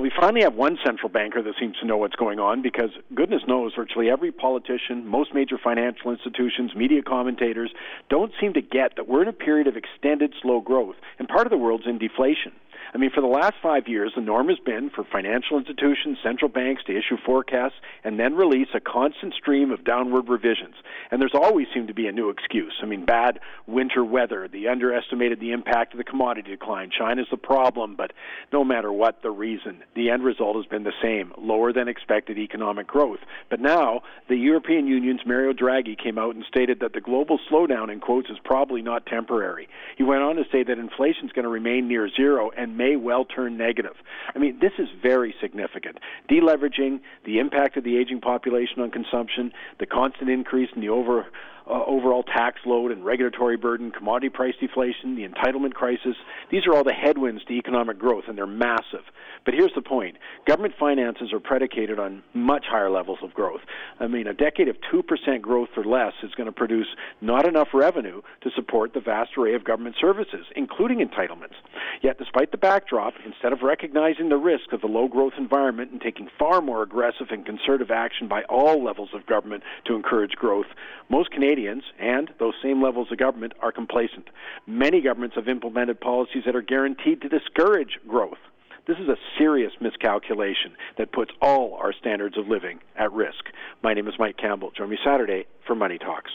Well, we finally have one central banker that seems to know what's going on because goodness knows virtually every politician, most major financial institutions, media commentators don't seem to get that we're in a period of extended slow growth and part of the world's in deflation. I mean, for the last five years, the norm has been for financial institutions, central banks to issue forecasts and then release a constant stream of downward revisions. And there's always seemed to be a new excuse. I mean, bad winter weather, the underestimated the impact of the commodity decline, China's the problem, but no matter what the reason, the end result has been the same lower than expected economic growth. But now, the European Union's Mario Draghi came out and stated that the global slowdown, in quotes, is probably not temporary. He went on to say that inflation is going to remain near zero and may well turn negative. I mean, this is very significant. Deleveraging, the impact of the aging population on consumption, the constant increase in the over uh, overall tax load and regulatory burden, commodity price deflation, the entitlement crisis. These are all the headwinds to economic growth, and they're massive. But here's the point government finances are predicated on much higher levels of growth. I mean, a decade of 2% growth or less is going to produce not enough revenue to support the vast array of government services, including entitlements. Yet, despite the backdrop, instead of recognizing the risk of the low growth environment and taking far more aggressive and concerted action by all levels of government to encourage growth, most Canadians and those same levels of government are complacent. Many governments have implemented policies that are guaranteed to discourage growth. This is a serious miscalculation that puts all our standards of living at risk. My name is Mike Campbell. Join me Saturday for Money Talks.